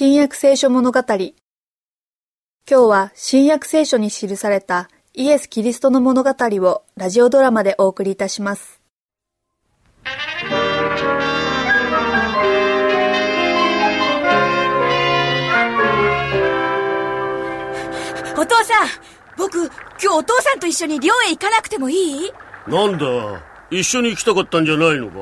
新約聖書物語。今日は新約聖書に記されたイエス・キリストの物語をラジオドラマでお送りいたします。お父さん僕今日お父さんと一緒に寮へ行かなくてもいい？なんだ一緒に行きたかったんじゃないのか？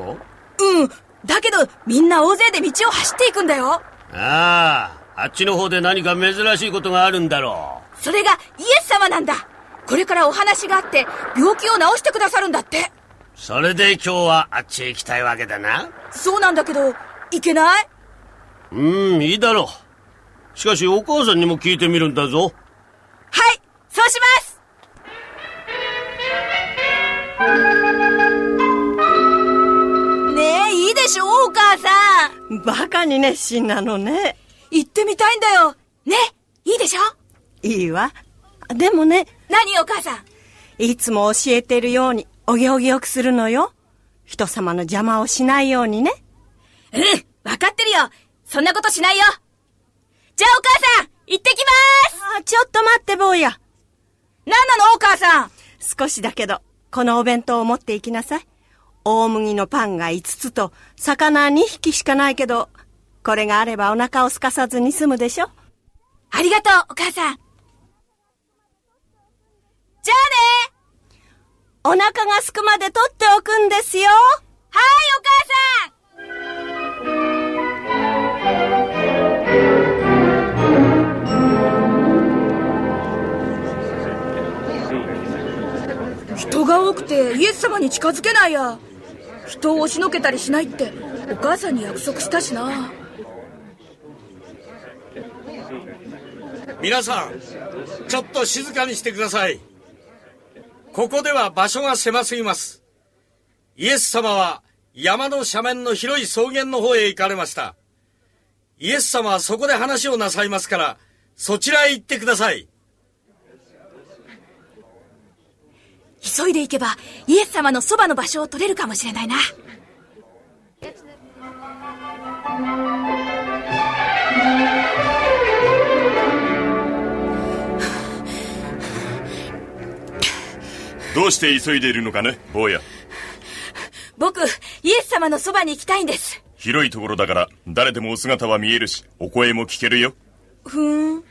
うんだけどみんな大勢で道を走っていくんだよあああっちの方で何か珍しいことがあるんだろそれがイエス様なんだ。これからお話があって病気を治してくださるんだって。うそれで今日はあっちへ行きたいわけだな。そうなんだけど行けない？うんいいだろう。しかしお母さんにも聞いてみるんだぞんバカに熱心なのね。行ってみたいんだよね？いいでしょ？いいわ。でもね、何お母さん？いつも教えてるようにお行儀よくするのよ。人様の邪魔をしないようにね。うん、わかってるよ。そんなことしないよ。じゃあお母さん、行ってきまあちょっと待って坊や。す何なのお母さん？少しだけど、このお弁当を持って行きなさい。大麦のパンが5つと、魚2匹しかないけど、これがあればお腹を空かさずに済むでしょ？ありがとう、お母さん。じゃあねお腹が空くまで取っておくんですよ。はい、お母さん人が多くてイエス様に近づけないや。人を押しのけたりしないってお母さんに約束したしな。皆さんちょっと静かにしてください。ここでは場所が狭すぎます。イエス様は山の斜面の広い草原の方へ行かれました。イエス様はそこで話をなさいますからそちらへ行ってください。急いで行けばイエス様のそばの場所を取れるかもしれないな。どうして急いでいるのかね、坊や。僕、イエス様のそばに行きたいんです。広いところだから、誰でもお姿は見えるし、お声も聞けるよ。ふーん。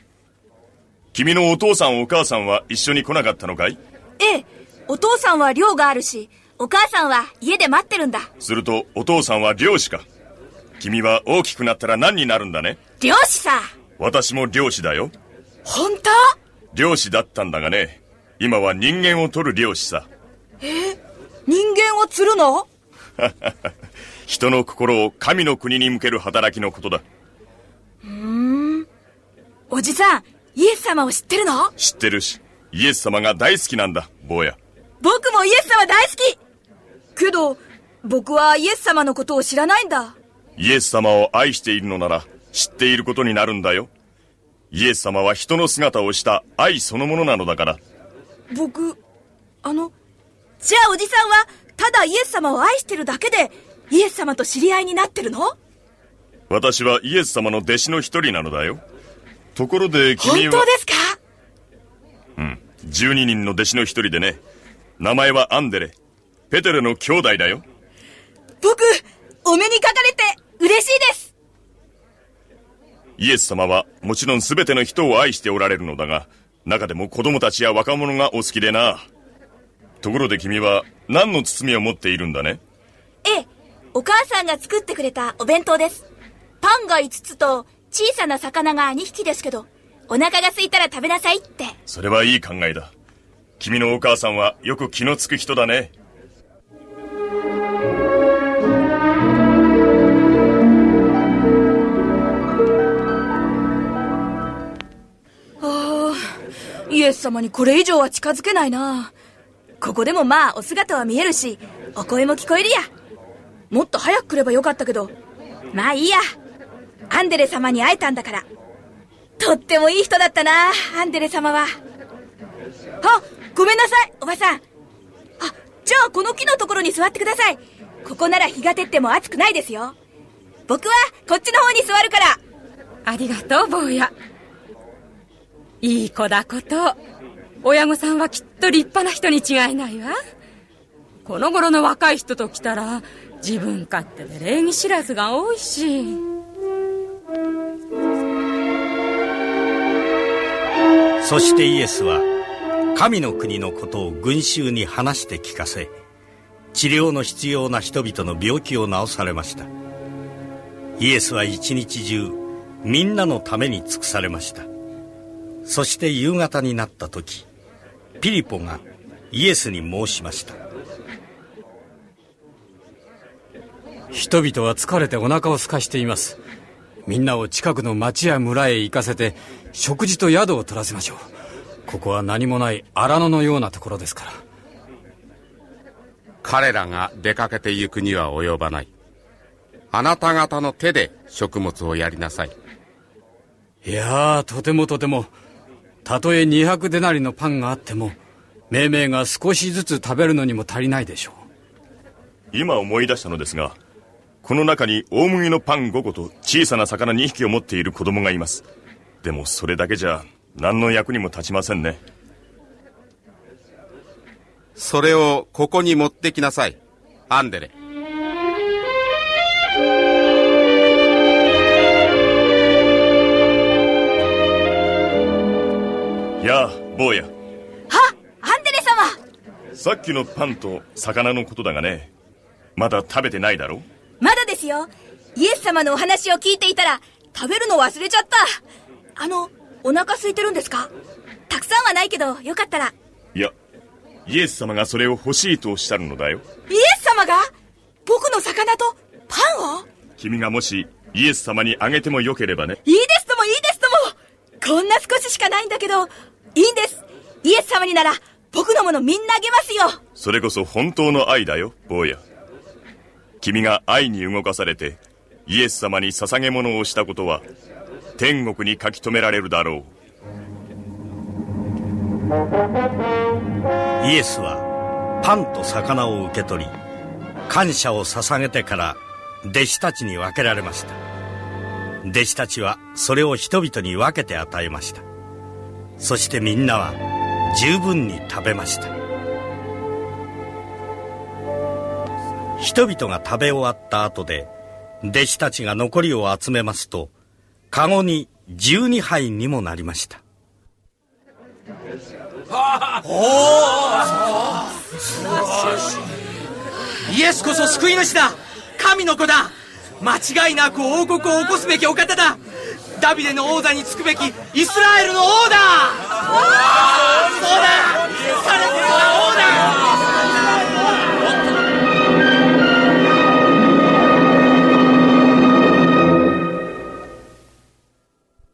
君のお父さんお母さんは一緒に来なかったのかい？ええ、お父さんは寮があるし、お母さんは家で待ってるんだ。すると、お父さんは漁師か。君は大きくなったら何になるんだね？漁師さ私も漁師だよ。本当？漁師だったんだがね、今は人間を取る漁師さ。人間を釣るの？人の心を神の国に向ける働きのことだ。おじさん、イエス様を知ってるの？知ってるし、イエス様が大好きなんだ、坊や。僕もイエス様大好きけど、僕はイエス様のことを知らないんだ。イエス様を愛しているのなら知っていることになるんだよ。イエス様は人の姿をした愛そのものなのだから。僕、あの、じゃあおじさんは、ただイエス様を愛してるだけで、イエス様と知り合いになってるの？私はイエス様の弟子の一人なのだよ。ところで本君は、当ですか？うん、12人の弟子の一人でね。名前はアンデレ。ペテレの兄弟だよ。僕、お目にかかれて嬉しいですイエス様はもちろん全ての人を愛しておられるのだが、中でも子供たちや若者がお好きでな。ところで君は何の包みを持っているんだね？ええ、お母さんが作ってくれたお弁当です。パンが5つと小さな魚が2匹ですけど、お腹が空いたら食べなさいって。それはいい考えだ。君のお母さんはよく気のつく人だね。エス様にこれ以上は近づけないな。ここでもまあお姿は見えるし、お声も聞こえるや。もっと早く来ればよかったけど、まあいいや。アンデレ様に会えたんだから。とってもいい人だったな、アンデレ様は。あ、ごめんなさい、おばさん。あ、じゃあこの木のところに座ってください。ここなら日が照っても暑くないですよ。僕はこっちの方に座るから。ありがとう坊やいい子だこと。親御さんはきっと立派な人に違いないわ。この頃の若い人と来たら自分勝手で礼儀知らずが多いし。そしてイエスは神の国のことを群衆に話して聞かせ治療の必要な人々の病気を治されました。イエスは一日中みんなのために尽くされました。そして夕方になった時ピリポがイエスに申しました。人々は疲れてお腹を空かしています。みんなを近くの町や村へ行かせて食事と宿を取らせましょう。ここは何もない荒野のようなところですから。彼らが出かけて行くには及ばない。あなた方の手で食物をやりなさい。いやーとてもとてもたとえ200デナリのパンがあっても命名が少しずつ食べるのにも足りないでしょう。今思い出したのですがこの中に大麦のパン5個と小さな魚2匹を持っている子供がいます。でもそれだけじゃ何の役にも立ちませんね。それをここに持ってきなさい。アンデレ坊や。はアンデレ様。さっきのパンと魚のことだがね。まだ食べてないだろ？まだですよ。イエス様のお話を聞いていたら食べるの忘れちゃった。あのお腹空いてるんですか？たくさんはないけどよかったら。いやイエス様がそれを欲しいとおっしゃるのだよ。イエス様が？僕の魚とパンを？君がもしイエス様にあげてもよければね。いいですこんな少ししかないんだけどいいんです。イエス様になら僕のものみんなあげますよ。それこそ本当の愛だよ坊や。君が愛に動かされてイエス様に捧げ物をしたことは天国に書き留められるだろう。イエスはパンと魚を受け取り感謝を捧げてから弟子たちに分けられました弟子たちはそれを人々に分けて与えました。そしてみんなは十分に食べました。人々が食べ終わった後で弟子たちが残りを集めますとカゴに12杯にもなりました。イエスこそ救い主だ。神の子だ。間違いなく王国を起こすべきお方だ。ダビデの王座につくべきイスラエルの王だ。そうだ。彼王だ。